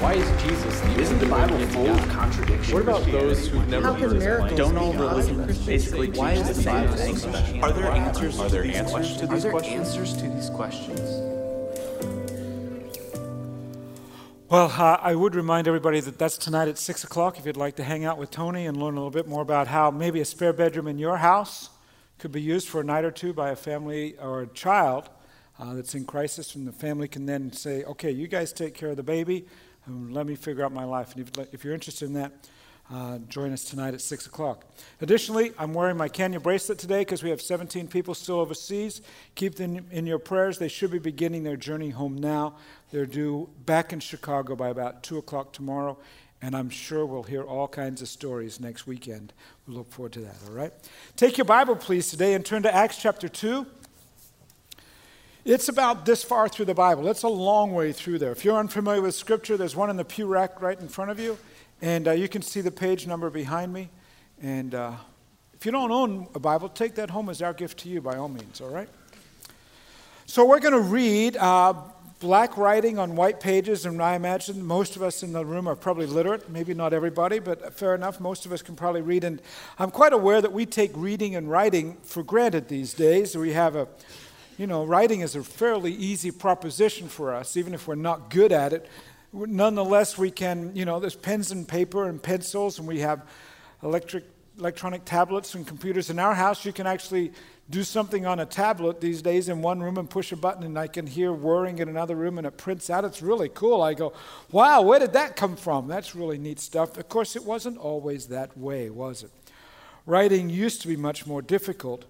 Why is Jesus the Isn't the only Bible full of contradictions? What about those who've never How heard can this miracles? Don't all be religions basically say why is the Jesus Bible is so special? Are there answers Are to there these answers questions? to Are these there questions? answers to these questions? Well, uh, I would remind everybody that that's tonight at 6 o'clock if you'd like to hang out with Tony and learn a little bit more about how maybe a spare bedroom in your house could be used for a night or two by a family or a child uh, that's in crisis, and the family can then say, okay, you guys take care of the baby, and let me figure out my life. And if, you're interested in that, uh, join us tonight at 6 o'clock. Additionally, I'm wearing my Kenya bracelet today because we have 17 people still overseas. Keep them in your prayers. They should be beginning their journey home now. They're due back in Chicago by about 2 o'clock tomorrow, and I'm sure we'll hear all kinds of stories next weekend. We look forward to that, all right? Take your Bible, please, today and turn to Acts chapter 2. It's about this far through the Bible. It's a long way through there. If you're unfamiliar with Scripture, there's one in the pew rack right in front of you, and uh, you can see the page number behind me. And uh, if you don't own a Bible, take that home as our gift to you by all means, all right? So we're going to read uh, black writing on white pages, and I imagine most of us in the room are probably literate. Maybe not everybody, but fair enough. Most of us can probably read. And I'm quite aware that we take reading and writing for granted these days. We have a you know, writing is a fairly easy proposition for us, even if we're not good at it. Nonetheless, we can, you know, there's pens and paper and pencils, and we have electric, electronic tablets and computers. In our house, you can actually do something on a tablet these days in one room and push a button, and I can hear whirring in another room, and it prints out. It's really cool. I go, wow, where did that come from? That's really neat stuff. Of course, it wasn't always that way, was it? Writing used to be much more difficult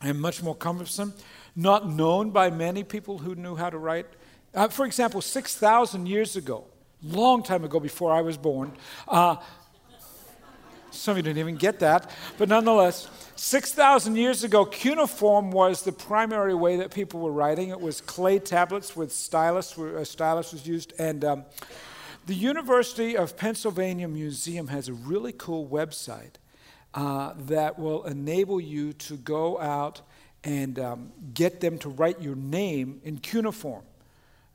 and much more cumbersome not known by many people who knew how to write. Uh, for example, 6,000 years ago, long time ago before I was born, uh, some of you didn't even get that, but nonetheless, 6,000 years ago, cuneiform was the primary way that people were writing. It was clay tablets with stylus, a stylus was used, and um, the University of Pennsylvania Museum has a really cool website uh, that will enable you to go out and um, get them to write your name in cuneiform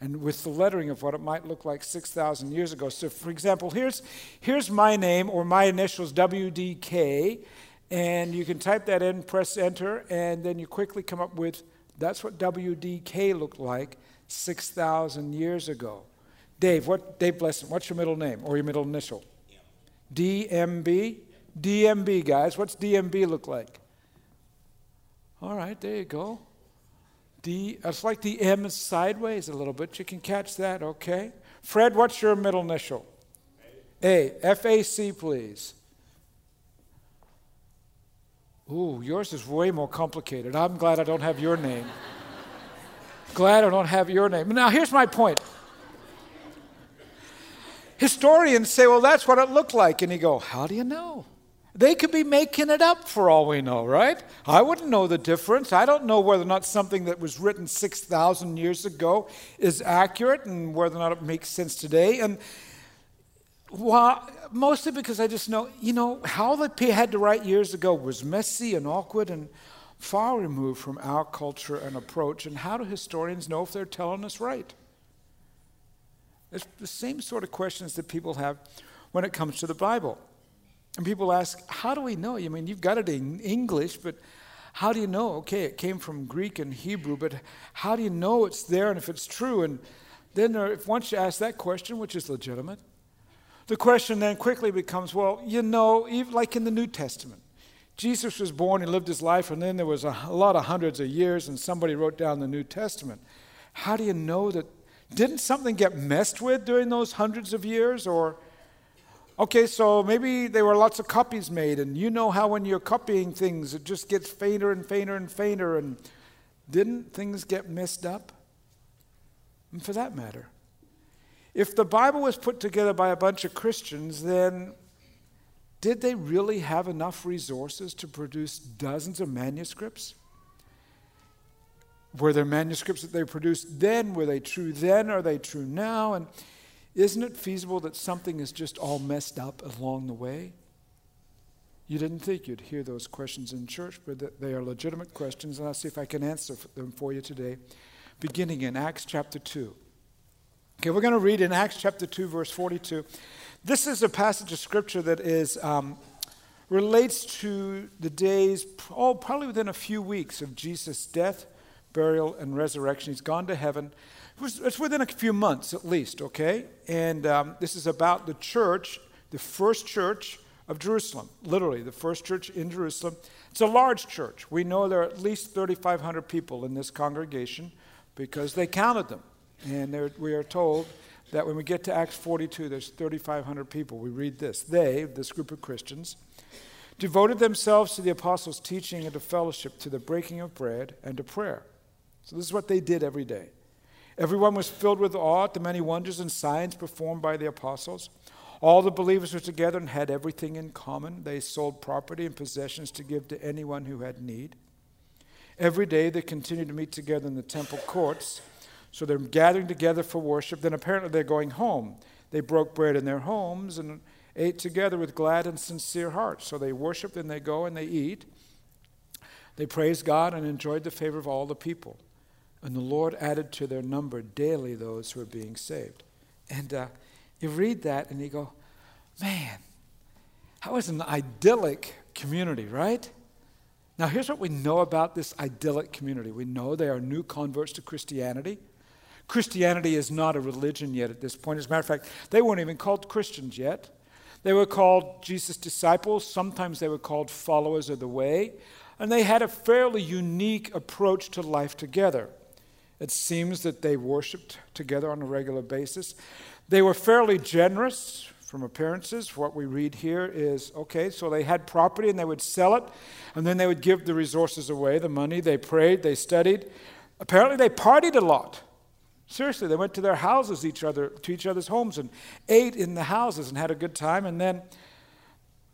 and with the lettering of what it might look like 6,000 years ago. So, for example, here's, here's my name or my initials, WDK, and you can type that in, press enter, and then you quickly come up with that's what WDK looked like 6,000 years ago. Dave, what, Dave Blesson, what's your middle name or your middle initial? DMB? DMB, guys. What's DMB look like? All right, there you go. D, uh, it's like the M is sideways a little bit. You can catch that, okay? Fred, what's your middle initial? A. F A C, please. Ooh, yours is way more complicated. I'm glad I don't have your name. glad I don't have your name. Now, here's my point. Historians say, well, that's what it looked like. And you go, how do you know? They could be making it up for all we know, right? I wouldn't know the difference. I don't know whether or not something that was written 6,000 years ago is accurate and whether or not it makes sense today. And well, mostly because I just know, you know, how they had to write years ago was messy and awkward and far removed from our culture and approach. And how do historians know if they're telling us right? It's the same sort of questions that people have when it comes to the Bible. And people ask, how do we know? I mean, you've got it in English, but how do you know? Okay, it came from Greek and Hebrew, but how do you know it's there and if it's true? And then there, if once you ask that question, which is legitimate, the question then quickly becomes, well, you know, like in the New Testament, Jesus was born, he lived his life, and then there was a lot of hundreds of years, and somebody wrote down the New Testament. How do you know that? Didn't something get messed with during those hundreds of years, or Okay, so maybe there were lots of copies made, and you know how when you're copying things, it just gets fainter and fainter and fainter, and didn't things get messed up? And for that matter, if the Bible was put together by a bunch of Christians, then did they really have enough resources to produce dozens of manuscripts? Were there manuscripts that they produced then? Were they true then? Are they true now? And isn't it feasible that something is just all messed up along the way? You didn't think you'd hear those questions in church, but they are legitimate questions, and I'll see if I can answer them for you today, beginning in Acts chapter 2. Okay, we're going to read in Acts chapter 2, verse 42. This is a passage of scripture that is um, relates to the days, oh, probably within a few weeks of Jesus' death, burial, and resurrection. He's gone to heaven. It's within a few months at least, okay? And um, this is about the church, the first church of Jerusalem, literally, the first church in Jerusalem. It's a large church. We know there are at least 3,500 people in this congregation because they counted them. And we are told that when we get to Acts 42, there's 3,500 people. We read this. They, this group of Christians, devoted themselves to the apostles' teaching and to fellowship, to the breaking of bread and to prayer. So this is what they did every day. Everyone was filled with awe at the many wonders and signs performed by the apostles. All the believers were together and had everything in common. They sold property and possessions to give to anyone who had need. Every day they continued to meet together in the temple courts. So they're gathering together for worship. Then apparently they're going home. They broke bread in their homes and ate together with glad and sincere hearts. So they worship, then they go and they eat. They praised God and enjoyed the favor of all the people. And the Lord added to their number daily those who were being saved. And uh, you read that and you go, man, how is an idyllic community, right? Now, here's what we know about this idyllic community we know they are new converts to Christianity. Christianity is not a religion yet at this point. As a matter of fact, they weren't even called Christians yet. They were called Jesus' disciples. Sometimes they were called followers of the way. And they had a fairly unique approach to life together. It seems that they worshiped together on a regular basis. They were fairly generous from appearances. What we read here is okay, so they had property and they would sell it, and then they would give the resources away, the money. They prayed, they studied. Apparently, they partied a lot. Seriously, they went to their houses, each other, to each other's homes, and ate in the houses and had a good time. And then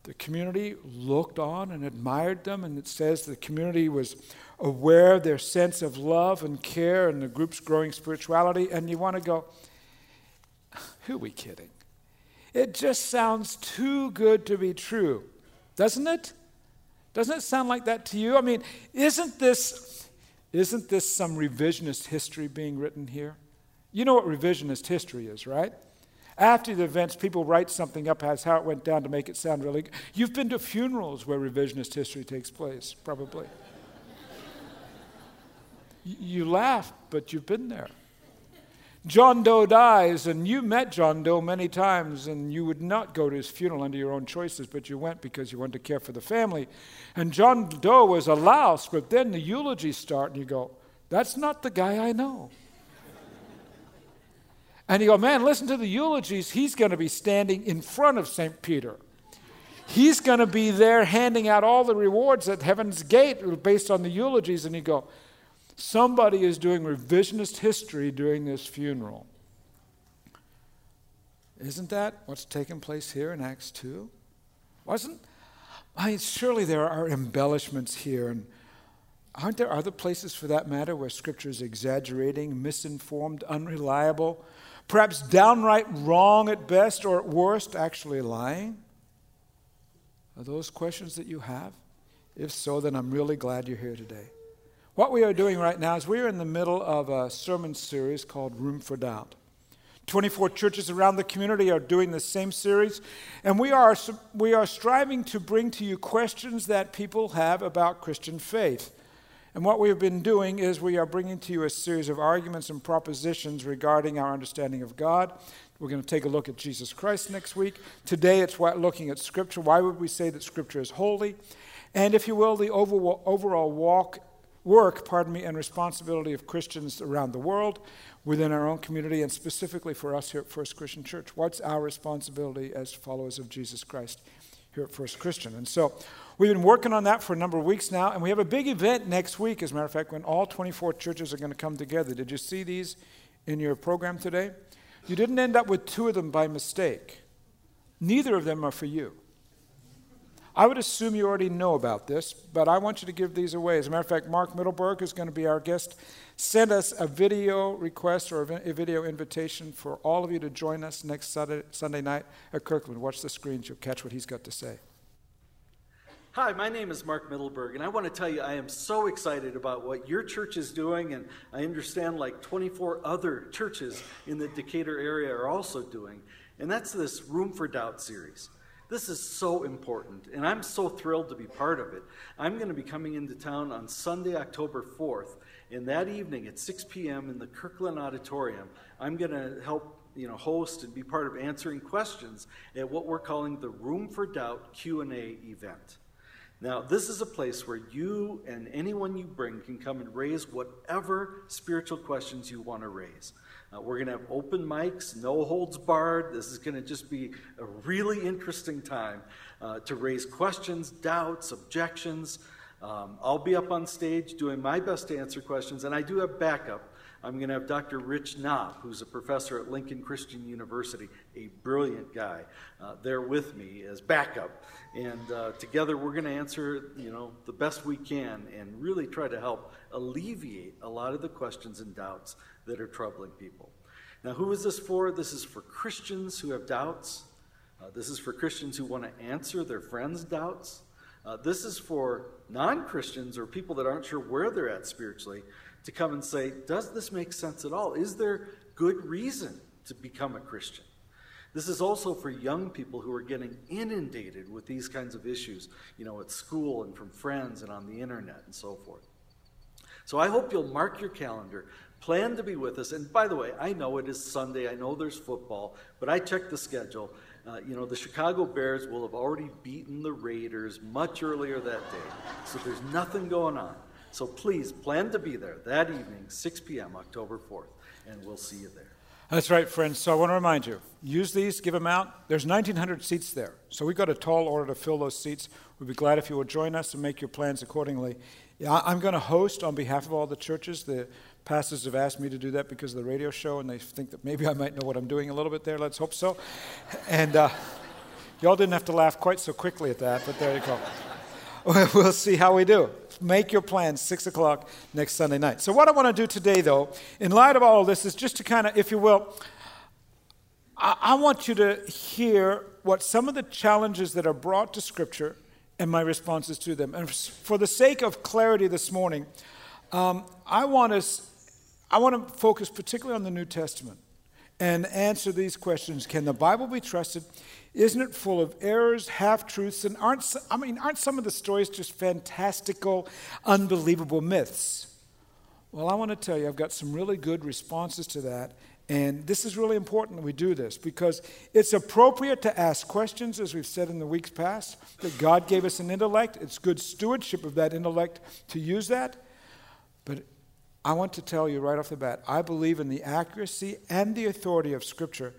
the community looked on and admired them, and it says the community was aware of their sense of love and care and the group's growing spirituality, and you want to go, who are we kidding? It just sounds too good to be true, doesn't it? Doesn't it sound like that to you? I mean, isn't this, isn't this some revisionist history being written here? You know what revisionist history is, right? After the events, people write something up as how it went down to make it sound really good. You've been to funerals where revisionist history takes place, probably. You laugh, but you've been there. John Doe dies, and you met John Doe many times, and you would not go to his funeral under your own choices, but you went because you wanted to care for the family. And John Doe was a louse, but then the eulogies start, and you go, That's not the guy I know. and you go, Man, listen to the eulogies. He's going to be standing in front of St. Peter. He's going to be there handing out all the rewards at heaven's gate based on the eulogies, and you go, Somebody is doing revisionist history during this funeral. Isn't that what's taking place here in Acts 2? Wasn't? I mean, surely there are embellishments here, and aren't there other places for that matter where Scripture is exaggerating, misinformed, unreliable, perhaps downright wrong at best, or at worst, actually lying? Are those questions that you have? If so, then I'm really glad you're here today. What we are doing right now is we are in the middle of a sermon series called Room for Doubt. 24 churches around the community are doing the same series, and we are, we are striving to bring to you questions that people have about Christian faith. And what we have been doing is we are bringing to you a series of arguments and propositions regarding our understanding of God. We're going to take a look at Jesus Christ next week. Today it's looking at Scripture. Why would we say that Scripture is holy? And if you will, the overall walk work, pardon me, and responsibility of Christians around the world, within our own community, and specifically for us here at First Christian Church. What's our responsibility as followers of Jesus Christ here at First Christian? And so we've been working on that for a number of weeks now, and we have a big event next week, as a matter of fact, when all 24 churches are going to come together. Did you see these in your program today? You didn't end up with two of them by mistake. Neither of them are for you. I would assume you already know about this, but I want you to give these away. As a matter of fact, Mark Mittelberg is going to be our guest. Send us a video request or a video invitation for all of you to join us next Sunday, night at Kirkland. Watch the screens, you'll catch what he's got to say. Hi, my name is Mark Mittelberg, and I want to tell you I am so excited about what your church is doing, and I understand like 24 other churches in the Decatur area are also doing, and that's this Room for Doubt series. This is so important, and I'm so thrilled to be part of it. I'm going to be coming into town on Sunday, October 4th, and that evening at 6 p.m. in the Kirkland Auditorium, I'm going to help you know, host and be part of answering questions at what we're calling the Room for Doubt Q&A event. Now, this is a place where you and anyone you bring can come and raise whatever spiritual questions you want to raise. Uh, we're going to have open mics, no holds barred. This is going to just be a really interesting time uh, to raise questions, doubts, objections. Um, I'll be up on stage doing my best to answer questions, and I do have backup. I'm going to have Dr. Rich Knopp, who's a professor at Lincoln Christian University, a brilliant guy, uh, there with me as backup. And uh, together we're going to answer, you know, the best we can and really try to help alleviate a lot of the questions and doubts that are troubling people. Now, who is this for? This is for Christians who have doubts. Uh, this is for Christians who want to answer their friends' doubts. Uh, this is for non Christians or people that aren't sure where they're at spiritually to come and say, Does this make sense at all? Is there good reason to become a Christian? This is also for young people who are getting inundated with these kinds of issues, you know, at school and from friends and on the internet and so forth. So I hope you'll mark your calendar, plan to be with us. And by the way, I know it is Sunday, I know there's football, but I checked the schedule. Uh, you know, the Chicago Bears will have already beaten the Raiders much earlier that day. So there's nothing going on. So please plan to be there that evening, 6 p.m., October 4th, and we'll see you there. That's right, friends. So I want to remind you use these, give them out. There's 1,900 seats there. So we've got a tall order to fill those seats. We'd be glad if you would join us and make your plans accordingly. I'm going to host on behalf of all the churches. The pastors have asked me to do that because of the radio show, and they think that maybe I might know what I'm doing a little bit there. Let's hope so. And uh, y'all didn't have to laugh quite so quickly at that, but there you go. we'll see how we do. Make your plans, 6 o'clock next Sunday night. So, what I want to do today, though, in light of all of this, is just to kind of, if you will, I, I want you to hear what some of the challenges that are brought to Scripture and my responses to them. And for the sake of clarity this morning, um, I want us, I want to focus particularly on the New Testament and answer these questions. Can the Bible be trusted? Isn't it full of errors, half truths, and aren't I mean aren't some of the stories just fantastical, unbelievable myths? Well, I want to tell you, I've got some really good responses to that. And this is really important that we do this because it's appropriate to ask questions, as we've said in the weeks past, that God gave us an intellect. It's good stewardship of that intellect to use that. I want to tell you right off the bat, I believe in the accuracy and the authority of Scripture,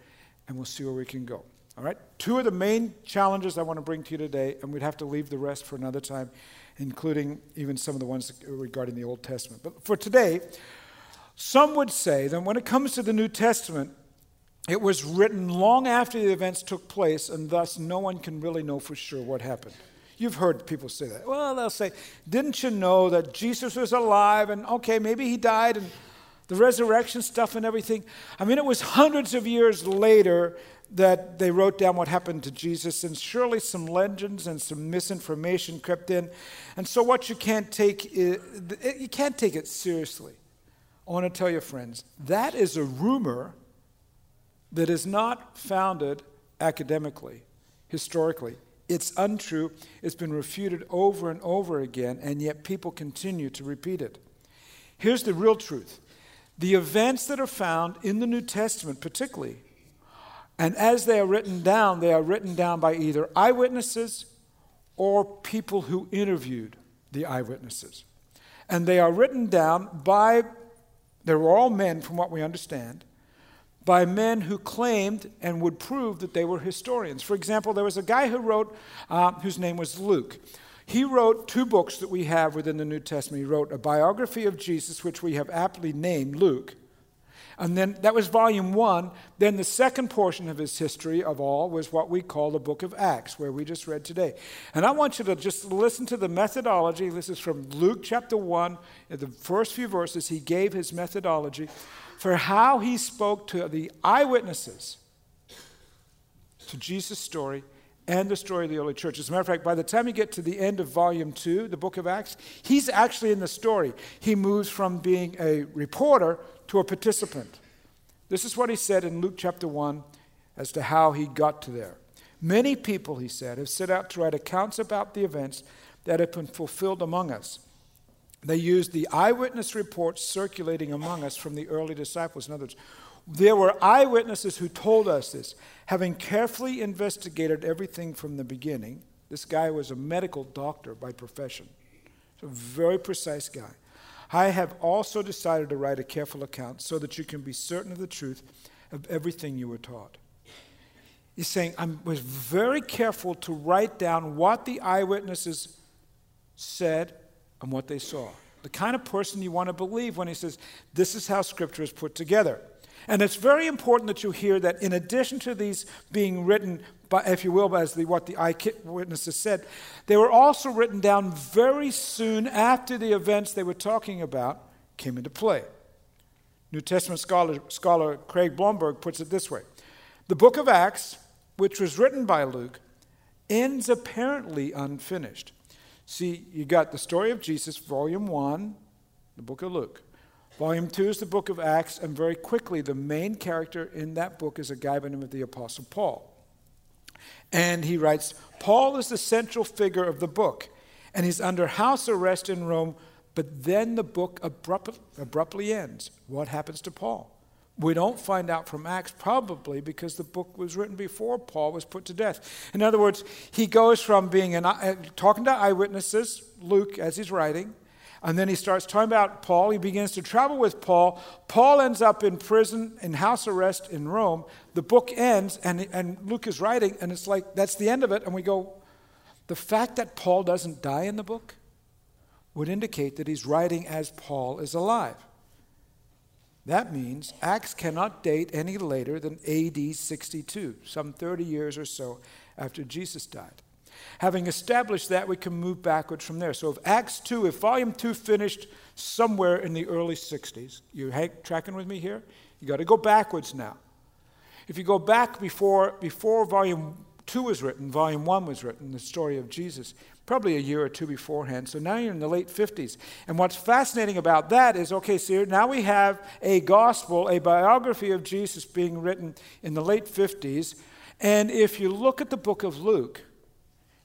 and we'll see where we can go. All right? Two of the main challenges I want to bring to you today, and we'd have to leave the rest for another time, including even some of the ones regarding the Old Testament. But for today, some would say that when it comes to the New Testament, it was written long after the events took place, and thus no one can really know for sure what happened. You've heard people say that. Well, they'll say, Didn't you know that Jesus was alive? And okay, maybe he died, and the resurrection stuff and everything. I mean, it was hundreds of years later that they wrote down what happened to Jesus, and surely some legends and some misinformation crept in. And so, what you can't take, is, you can't take it seriously. I want to tell you, friends, that is a rumor that is not founded academically, historically. It's untrue. It's been refuted over and over again, and yet people continue to repeat it. Here's the real truth the events that are found in the New Testament, particularly, and as they are written down, they are written down by either eyewitnesses or people who interviewed the eyewitnesses. And they are written down by, they were all men from what we understand, by men who claimed and would prove that they were historians. For example, there was a guy who wrote, uh, whose name was Luke. He wrote two books that we have within the New Testament. He wrote a biography of Jesus, which we have aptly named Luke, and then that was volume one. Then the second portion of his history of all was what we call the book of Acts, where we just read today. And I want you to just listen to the methodology. This is from Luke chapter 1, in the first few verses. He gave his methodology for how he spoke to the eyewitnesses to Jesus' story and the story of the early church. As a matter of fact, by the time you get to the end of volume two, the book of Acts, he's actually in the story. He moves from being a reporter to a participant. This is what he said in Luke chapter 1 as to how he got to there. Many people, he said, have set out to write accounts about the events that have been fulfilled among us. They used the eyewitness reports circulating among us from the early disciples. In other words, there were eyewitnesses who told us this. Having carefully investigated everything from the beginning, this guy was a medical doctor by profession. a very precise guy. I have also decided to write a careful account so that you can be certain of the truth of everything you were taught. He's saying, I was very careful to write down what the eyewitnesses said and what they saw. The kind of person you want to believe when he says, This is how Scripture is put together. And it's very important that you hear that in addition to these being written, by, if you will, as the, what the eyewitnesses said, they were also written down very soon after the events they were talking about came into play. New Testament scholar, scholar Craig Blomberg puts it this way The book of Acts, which was written by Luke, ends apparently unfinished. See, you got the story of Jesus, volume 1, the book of Luke. Volume 2 is the book of Acts, and very quickly, the main character in that book is a guy by the name of the Apostle Paul. And he writes Paul is the central figure of the book, and he's under house arrest in Rome, but then the book abrupt, abruptly ends. What happens to Paul? We don't find out from Acts, probably because the book was written before Paul was put to death. In other words, he goes from being an, uh, talking to eyewitnesses, Luke, as he's writing, and then he starts talking about Paul. He begins to travel with Paul. Paul ends up in prison, in house arrest in Rome. The book ends, and, and Luke is writing, and it's like, that's the end of it. And we go, the fact that Paul doesn't die in the book would indicate that he's writing as Paul is alive. That means Acts cannot date any later than AD 62, some 30 years or so after Jesus died. Having established that, we can move backwards from there. So if Acts 2, if Volume 2 finished somewhere in the early 60s, you tracking with me here? You got to go backwards now. If you go back before, before Volume 2 was written, Volume 1 was written, the story of Jesus, probably a year or two beforehand. So now you're in the late 50s. And what's fascinating about that is okay, so now we have a gospel, a biography of Jesus being written in the late 50s. And if you look at the book of Luke,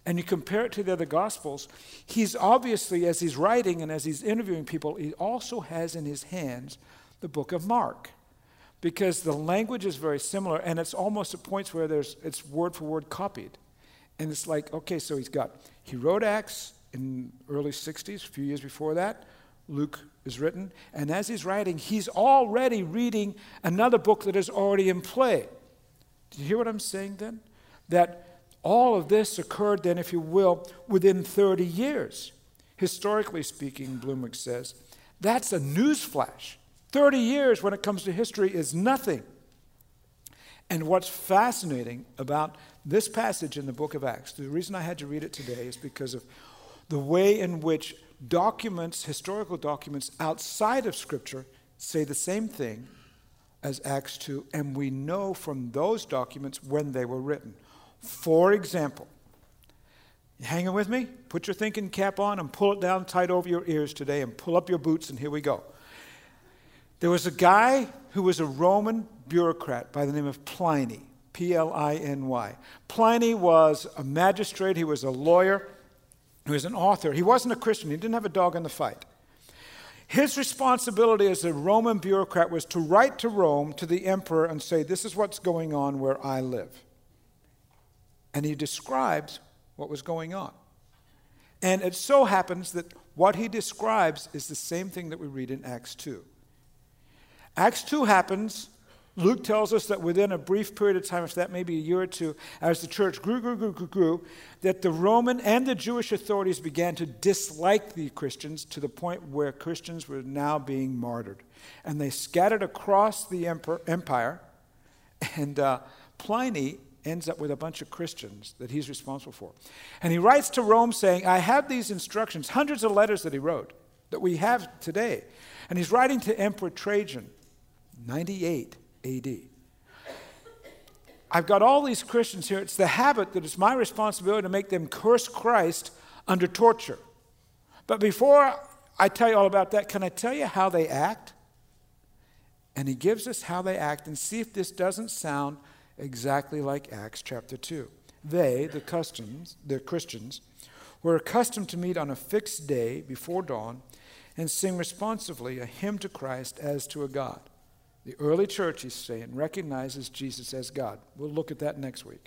and you compare it to the other gospels, he's obviously, as he's writing and as he's interviewing people, he also has in his hands the book of Mark. Because the language is very similar, and it's almost at points where there's, it's word for word copied. And it's like, okay, so he's got, he wrote Acts in early 60s, a few years before that. Luke is written. And as he's writing, he's already reading another book that is already in play. Do you hear what I'm saying then? That all of this occurred then, if you will, within 30 years. Historically speaking, Blomberg says, that's a newsflash. 30 years when it comes to history is nothing. And what's fascinating about this passage in the book of Acts, the reason I had to read it today is because of the way in which documents, historical documents outside of Scripture, say the same thing as Acts 2, and we know from those documents when they were written. For example, hanging with me? Put your thinking cap on and pull it down tight over your ears today and pull up your boots, and here we go. There was a guy who was a Roman bureaucrat by the name of Pliny, P L I N Y. Pliny was a magistrate, he was a lawyer, he was an author. He wasn't a Christian, he didn't have a dog in the fight. His responsibility as a Roman bureaucrat was to write to Rome, to the emperor, and say, This is what's going on where I live and he describes what was going on. And it so happens that what he describes is the same thing that we read in Acts 2. Acts 2 happens. Luke tells us that within a brief period of time, if that may be a year or two, as the church grew, grew, grew, grew, grew, that the Roman and the Jewish authorities began to dislike the Christians to the point where Christians were now being martyred. And they scattered across the empire. And uh, Pliny ends up with a bunch of Christians that he's responsible for. And he writes to Rome saying, I have these instructions, hundreds of letters that he wrote that we have today. And he's writing to Emperor Trajan, 98 AD. I've got all these Christians here. It's the habit that it's my responsibility to make them curse Christ under torture. But before I tell you all about that, can I tell you how they act? And he gives us how they act and see if this doesn't sound exactly like Acts chapter 2. They, the customs, the Christians, were accustomed to meet on a fixed day before dawn and sing responsively a hymn to Christ as to a God. The early church, he's saying, recognizes Jesus as God. We'll look at that next week.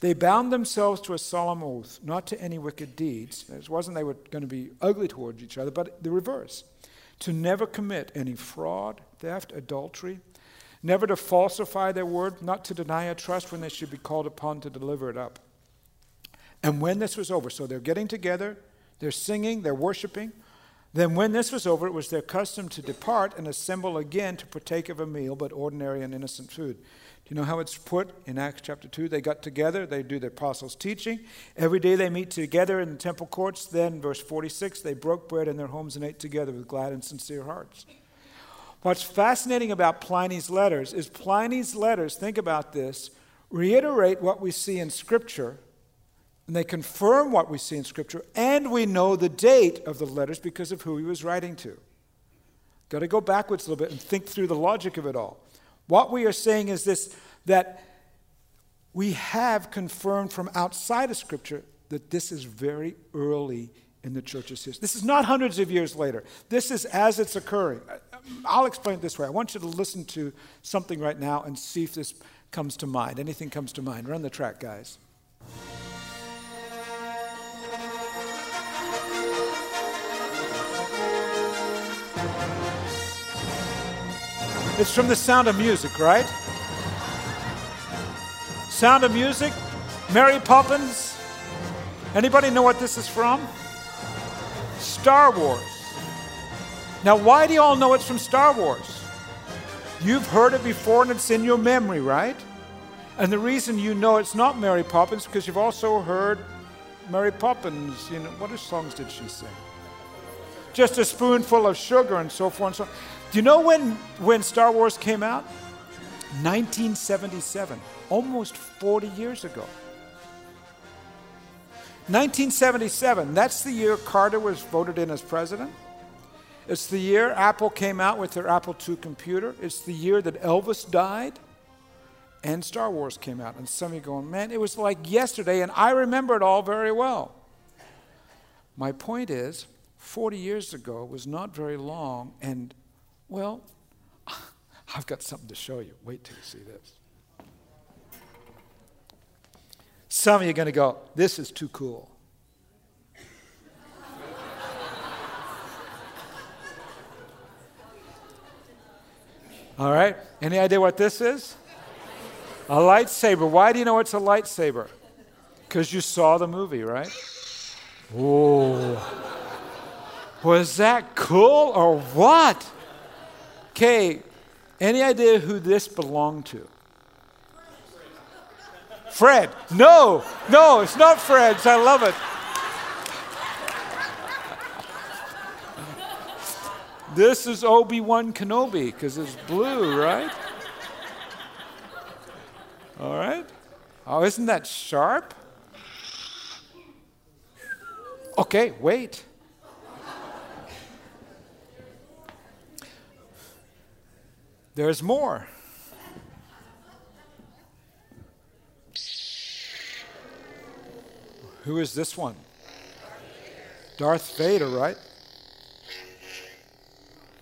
They bound themselves to a solemn oath, not to any wicked deeds. It wasn't they were going to be ugly towards each other, but the reverse. To never commit any fraud, theft, adultery, never to falsify their word, not to deny a trust when they should be called upon to deliver it up. And when this was over, so they're getting together, they're singing, they're worshiping. Then, when this was over, it was their custom to depart and assemble again to partake of a meal, but ordinary and innocent food. Do you know how it's put in Acts chapter 2? They got together, they do the apostles' teaching. Every day they meet together in the temple courts. Then, verse 46, they broke bread in their homes and ate together with glad and sincere hearts. What's fascinating about Pliny's letters is Pliny's letters, think about this, reiterate what we see in Scripture and they confirm what we see in Scripture, and we know the date of the letters because of who he was writing to. Got to go backwards a little bit and think through the logic of it all. What we are saying is this that we have confirmed from outside of Scripture that this is very early in the church's history. This is not hundreds of years later. This is as it's occurring. I'll explain it this way. I want you to listen to something right now and see if this comes to mind. Anything comes to mind. Run the track, guys. It's from the sound of music, right? Sound of music? Mary Poppins? Anybody know what this is from? Star Wars. Now, why do you all know it's from Star Wars? You've heard it before and it's in your memory, right? And the reason you know it's not Mary Poppins because you've also heard Mary Poppins. You know, what songs did she sing? Just a spoonful of sugar and so forth and so on. Do you know when, when Star Wars came out? 1977, almost 40 years ago. 1977, that's the year Carter was voted in as president. It's the year Apple came out with their Apple II computer. It's the year that Elvis died and Star Wars came out. And some of you going, man, it was like yesterday, and I remember it all very well. My point is, 40 years ago was not very long, and well, I've got something to show you. Wait till you see this. Some of you are going to go, This is too cool. All right? Any idea what this is? A lightsaber. Why do you know it's a lightsaber? Because you saw the movie, right? Whoa. Was that cool or what? Okay, any idea who this belonged to? Fred. No, no, it's not Fred's. I love it. This is Obi Wan Kenobi because it's blue, right? All right. Oh, isn't that sharp? Okay, wait. There's more. Who is this one? Darth Vader, right?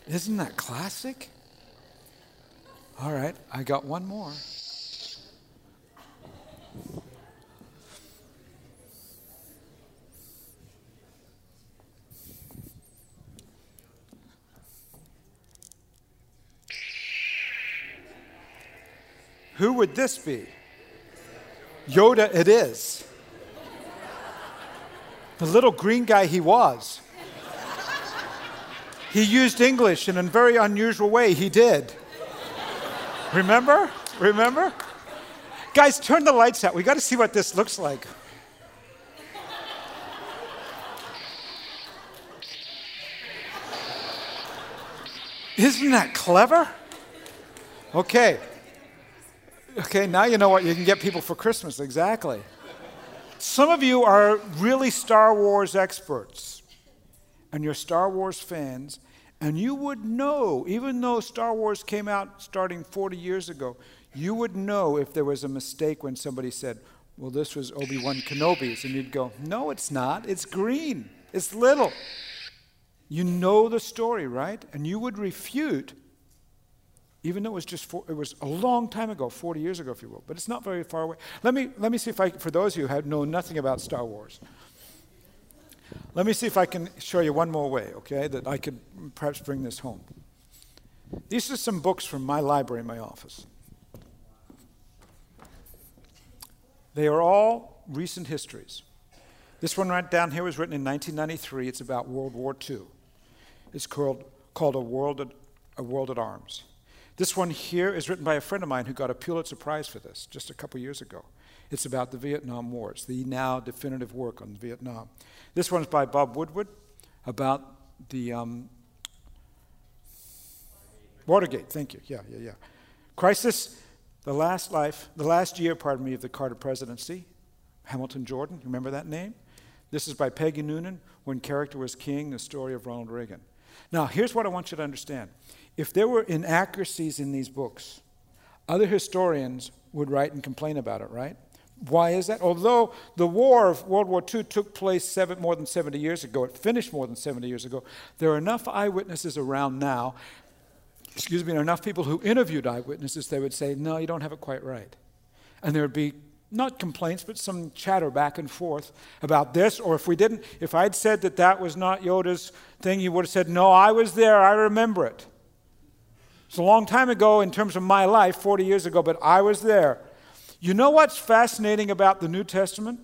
Isn't that classic? All right, I got one more. Who would this be? Yoda, it is. The little green guy he was. He used English in a very unusual way. He did. Remember? Remember? Guys, turn the lights out. We got to see what this looks like. Isn't that clever? Okay Okay, now you know what you can get people for Christmas, exactly. Some of you are really Star Wars experts, and you're Star Wars fans, and you would know, even though Star Wars came out starting 40 years ago, you would know if there was a mistake when somebody said, Well, this was Obi Wan Kenobi's. And you'd go, No, it's not. It's green. It's little. You know the story, right? And you would refute, even though it was just for, it was a long time ago, 40 years ago, if you will, but it's not very far away. Let me, let me see if I, for those of you who know nothing about Star Wars, let me see if I can show you one more way, okay, that I could perhaps bring this home. These are some books from my library in my office. They are all recent histories. This one right down here was written in 1993. It's about World War II. It's called, called a, World at, a World at Arms. This one here is written by a friend of mine who got a Pulitzer Prize for this just a couple years ago. It's about the Vietnam War. It's the now definitive work on Vietnam. This one's by Bob Woodward about the um, Watergate. Thank you. Yeah, yeah, yeah. Crisis, the last life, the last year, pardon me, of the Carter presidency. Hamilton Jordan, remember that name? This is by Peggy Noonan, When Character Was King, the story of Ronald Reagan. Now, here's what I want you to understand. If there were inaccuracies in these books, other historians would write and complain about it, right? Why is that? Although the war of World War II took place seven, more than 70 years ago, it finished more than 70 years ago, there are enough eyewitnesses around now, excuse me, enough people who interviewed eyewitnesses, they would say, no, you don't have it quite right. And there would be not complaints, but some chatter back and forth about this. Or if we didn't, if I'd said that that was not Yoda's thing, you would have said, No, I was there, I remember it. It's a long time ago in terms of my life, 40 years ago, but I was there. You know what's fascinating about the New Testament?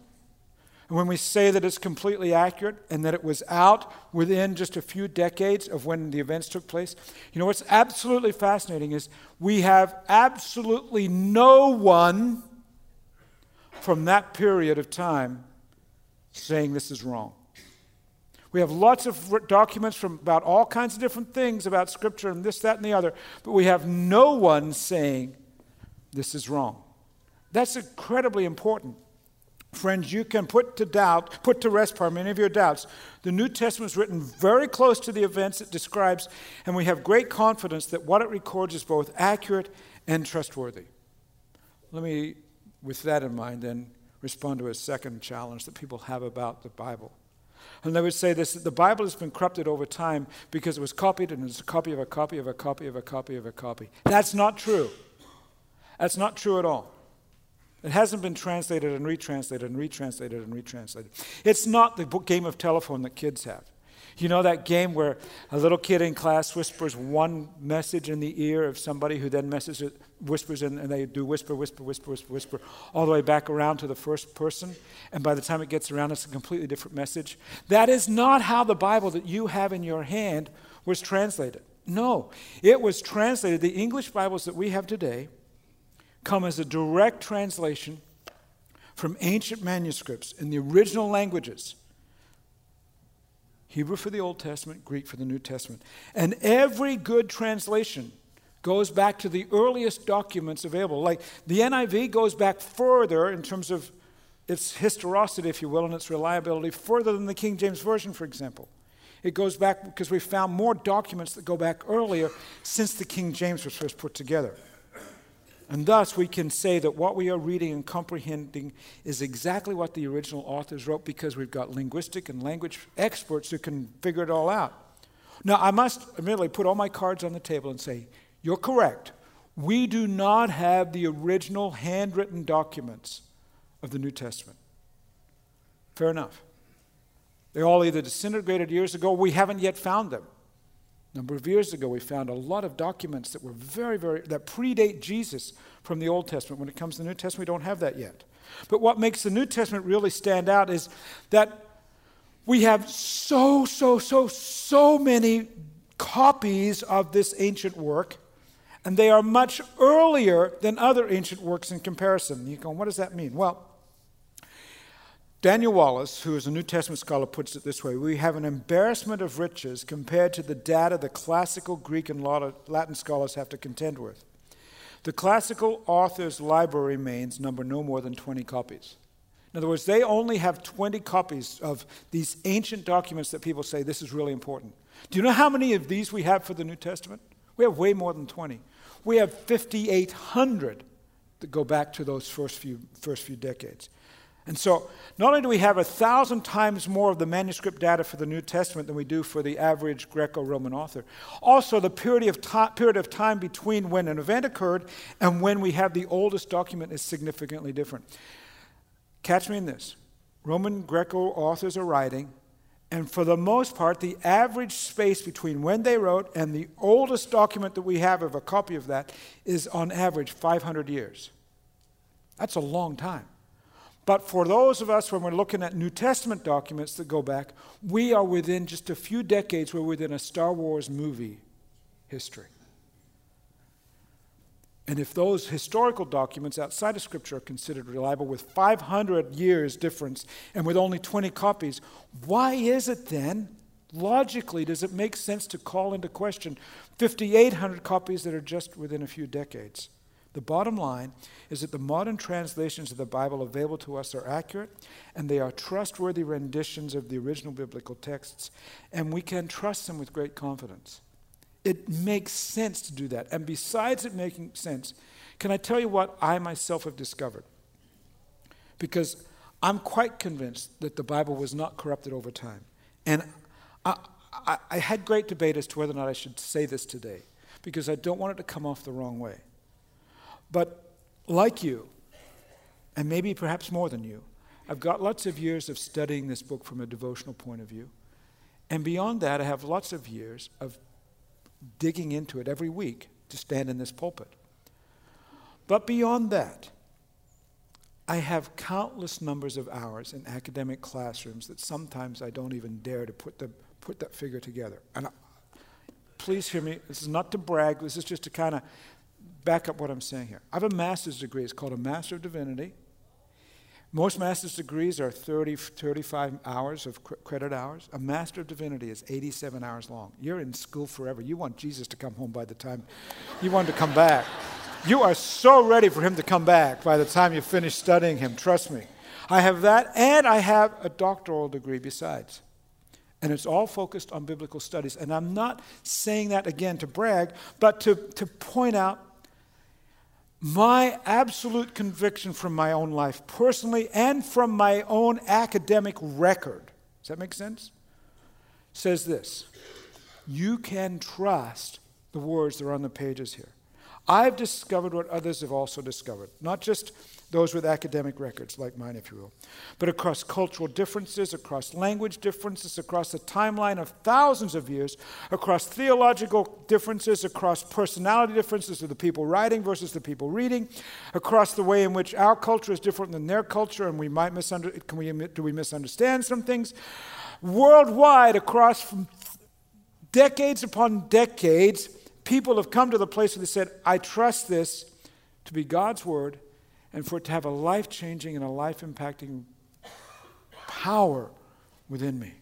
when we say that it's completely accurate and that it was out within just a few decades of when the events took place, you know what's absolutely fascinating is we have absolutely no one from that period of time saying this is wrong. We have lots of documents from about all kinds of different things about Scripture and this, that, and the other, but we have no one saying this is wrong. That's incredibly important. Friends, you can put to doubt, put to rest, pardon many of your doubts. The New Testament is written very close to the events it describes, and we have great confidence that what it records is both accurate and trustworthy. Let me with that in mind, then respond to a second challenge that people have about the Bible. And they would say this the Bible has been corrupted over time because it was copied and it's a copy of a copy of a copy of a copy of a copy. That's not true. That's not true at all. It hasn't been translated and retranslated and retranslated and retranslated. It's not the game of telephone that kids have. You know that game where a little kid in class whispers one message in the ear of somebody who then messages, whispers in, and they do whisper, whisper, whisper, whisper, whisper, all the way back around to the first person. And by the time it gets around, it's a completely different message. That is not how the Bible that you have in your hand was translated. No, it was translated. The English Bibles that we have today come as a direct translation from ancient manuscripts in the original languages Hebrew for the Old Testament, Greek for the New Testament. And every good translation goes back to the earliest documents available. Like the NIV goes back further in terms of its historicity, if you will, and its reliability, further than the King James Version, for example. It goes back because we found more documents that go back earlier since the King James was first put together. And thus, we can say that what we are reading and comprehending is exactly what the original authors wrote because we've got linguistic and language experts who can figure it all out. Now, I must admittedly put all my cards on the table and say, you're correct. We do not have the original handwritten documents of the New Testament. Fair enough. They all either disintegrated years ago, we haven't yet found them. Number of years ago, we found a lot of documents that were very, very, that predate Jesus from the Old Testament. When it comes to the New Testament, we don't have that yet. But what makes the New Testament really stand out is that we have so, so, so, so many copies of this ancient work, and they are much earlier than other ancient works in comparison. You go, what does that mean? Well, Daniel Wallace, who is a New Testament scholar, puts it this way We have an embarrassment of riches compared to the data the classical Greek and Latin scholars have to contend with. The classical author's library remains number no more than 20 copies. In other words, they only have 20 copies of these ancient documents that people say this is really important. Do you know how many of these we have for the New Testament? We have way more than 20. We have 5,800 that go back to those first few, first few decades. And so, not only do we have a thousand times more of the manuscript data for the New Testament than we do for the average Greco Roman author, also the period of, time, period of time between when an event occurred and when we have the oldest document is significantly different. Catch me in this Roman Greco authors are writing, and for the most part, the average space between when they wrote and the oldest document that we have of a copy of that is on average 500 years. That's a long time. But for those of us, when we're looking at New Testament documents that go back, we are within just a few decades, we're within a Star Wars movie history. And if those historical documents outside of Scripture are considered reliable with 500 years difference and with only 20 copies, why is it then, logically, does it make sense to call into question 5,800 copies that are just within a few decades? The bottom line is that the modern translations of the Bible available to us are accurate and they are trustworthy renditions of the original biblical texts, and we can trust them with great confidence. It makes sense to do that. And besides it making sense, can I tell you what I myself have discovered? Because I'm quite convinced that the Bible was not corrupted over time. And I, I, I had great debate as to whether or not I should say this today, because I don't want it to come off the wrong way. But like you, and maybe perhaps more than you, I've got lots of years of studying this book from a devotional point of view. And beyond that, I have lots of years of digging into it every week to stand in this pulpit. But beyond that, I have countless numbers of hours in academic classrooms that sometimes I don't even dare to put, the, put that figure together. And I, please hear me. This is not to brag, this is just to kind of back up what I'm saying here. I have a master's degree. It's called a Master of Divinity. Most master's degrees are 30, 35 hours of credit hours. A Master of Divinity is 87 hours long. You're in school forever. You want Jesus to come home by the time you want to come back. You are so ready for him to come back by the time you finish studying him. Trust me. I have that, and I have a doctoral degree besides. And it's all focused on biblical studies. And I'm not saying that again to brag, but to, to point out my absolute conviction from my own life, personally, and from my own academic record, does that make sense? Says this You can trust the words that are on the pages here. I've discovered what others have also discovered, not just those with academic records like mine, if you will, but across cultural differences, across language differences, across the timeline of thousands of years, across theological differences, across personality differences of the people writing versus the people reading, across the way in which our culture is different than their culture, and we might misunderstand, can we, do we misunderstand some things? Worldwide, across from decades upon decades, people have come to the place where they said, I trust this to be God's word and for it to have a life changing and a life impacting power within me.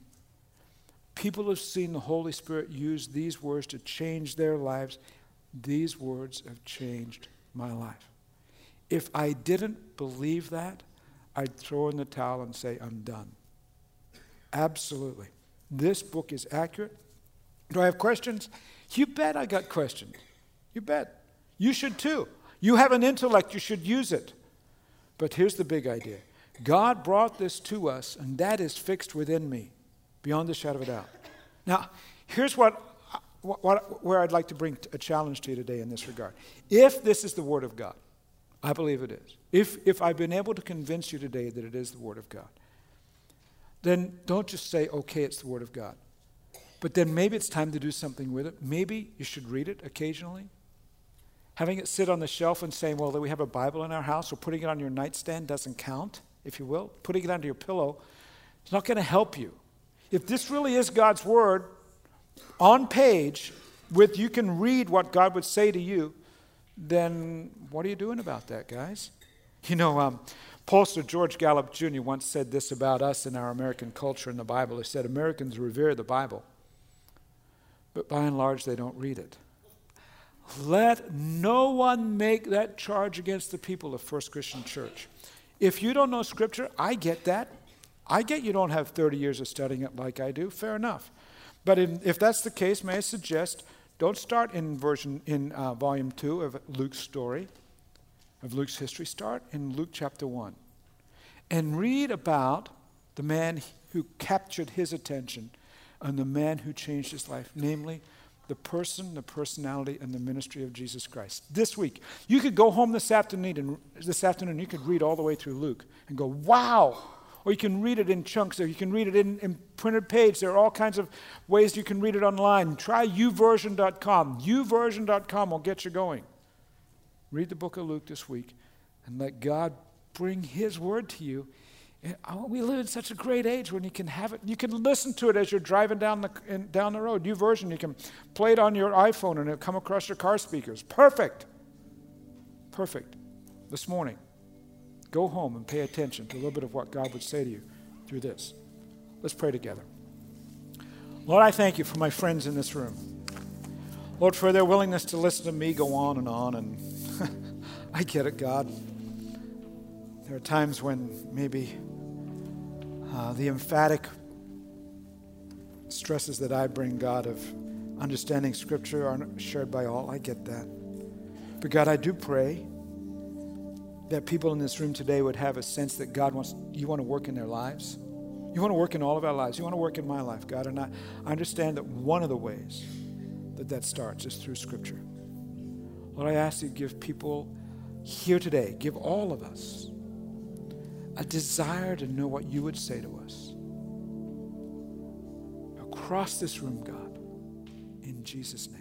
People have seen the Holy Spirit use these words to change their lives. These words have changed my life. If I didn't believe that, I'd throw in the towel and say, I'm done. Absolutely. This book is accurate. Do I have questions? You bet I got questions. You bet. You should too. You have an intellect, you should use it. But here's the big idea God brought this to us, and that is fixed within me, beyond the shadow of a doubt. Now, here's what, what, where I'd like to bring a challenge to you today in this regard. If this is the Word of God, I believe it is. If, if I've been able to convince you today that it is the Word of God, then don't just say, okay, it's the Word of God. But then maybe it's time to do something with it. Maybe you should read it occasionally. Having it sit on the shelf and saying, well, we have a Bible in our house, or putting it on your nightstand doesn't count, if you will. Putting it under your pillow is not going to help you. If this really is God's Word on page, with you can read what God would say to you, then what are you doing about that, guys? You know, um, Pollster George Gallup Jr. once said this about us in our American culture in the Bible. He said, Americans revere the Bible, but by and large, they don't read it. Let no one make that charge against the people of First Christian Church. If you don't know Scripture, I get that. I get you don't have 30 years of studying it like I do. Fair enough. But in, if that's the case, may I suggest don't start in version in uh, volume two of Luke's story, of Luke's history. Start in Luke chapter one, and read about the man who captured his attention and the man who changed his life, namely the person, the personality, and the ministry of Jesus Christ. This week, you could go home this afternoon and this afternoon you could read all the way through Luke and go, "Wow!" Or you can read it in chunks, or you can read it in, in printed page. There are all kinds of ways you can read it online. Try youversion.com. youversion.com will get you going. Read the book of Luke this week and let God bring His word to you. Oh, we live in such a great age when you can have it. You can listen to it as you're driving down the, in, down the road. YouVersion, you can play it on your iPhone and it'll come across your car speakers. Perfect. Perfect. This morning. Go home and pay attention to a little bit of what God would say to you through this. Let's pray together. Lord, I thank you for my friends in this room. Lord, for their willingness to listen to me go on and on. And I get it, God. There are times when maybe uh, the emphatic stresses that I bring, God, of understanding Scripture aren't shared by all. I get that. But God, I do pray that people in this room today would have a sense that God wants, you want to work in their lives. You want to work in all of our lives. You want to work in my life, God. And I, I understand that one of the ways that that starts is through Scripture. Lord, I ask you to give people here today, give all of us a desire to know what you would say to us. Across this room, God, in Jesus' name.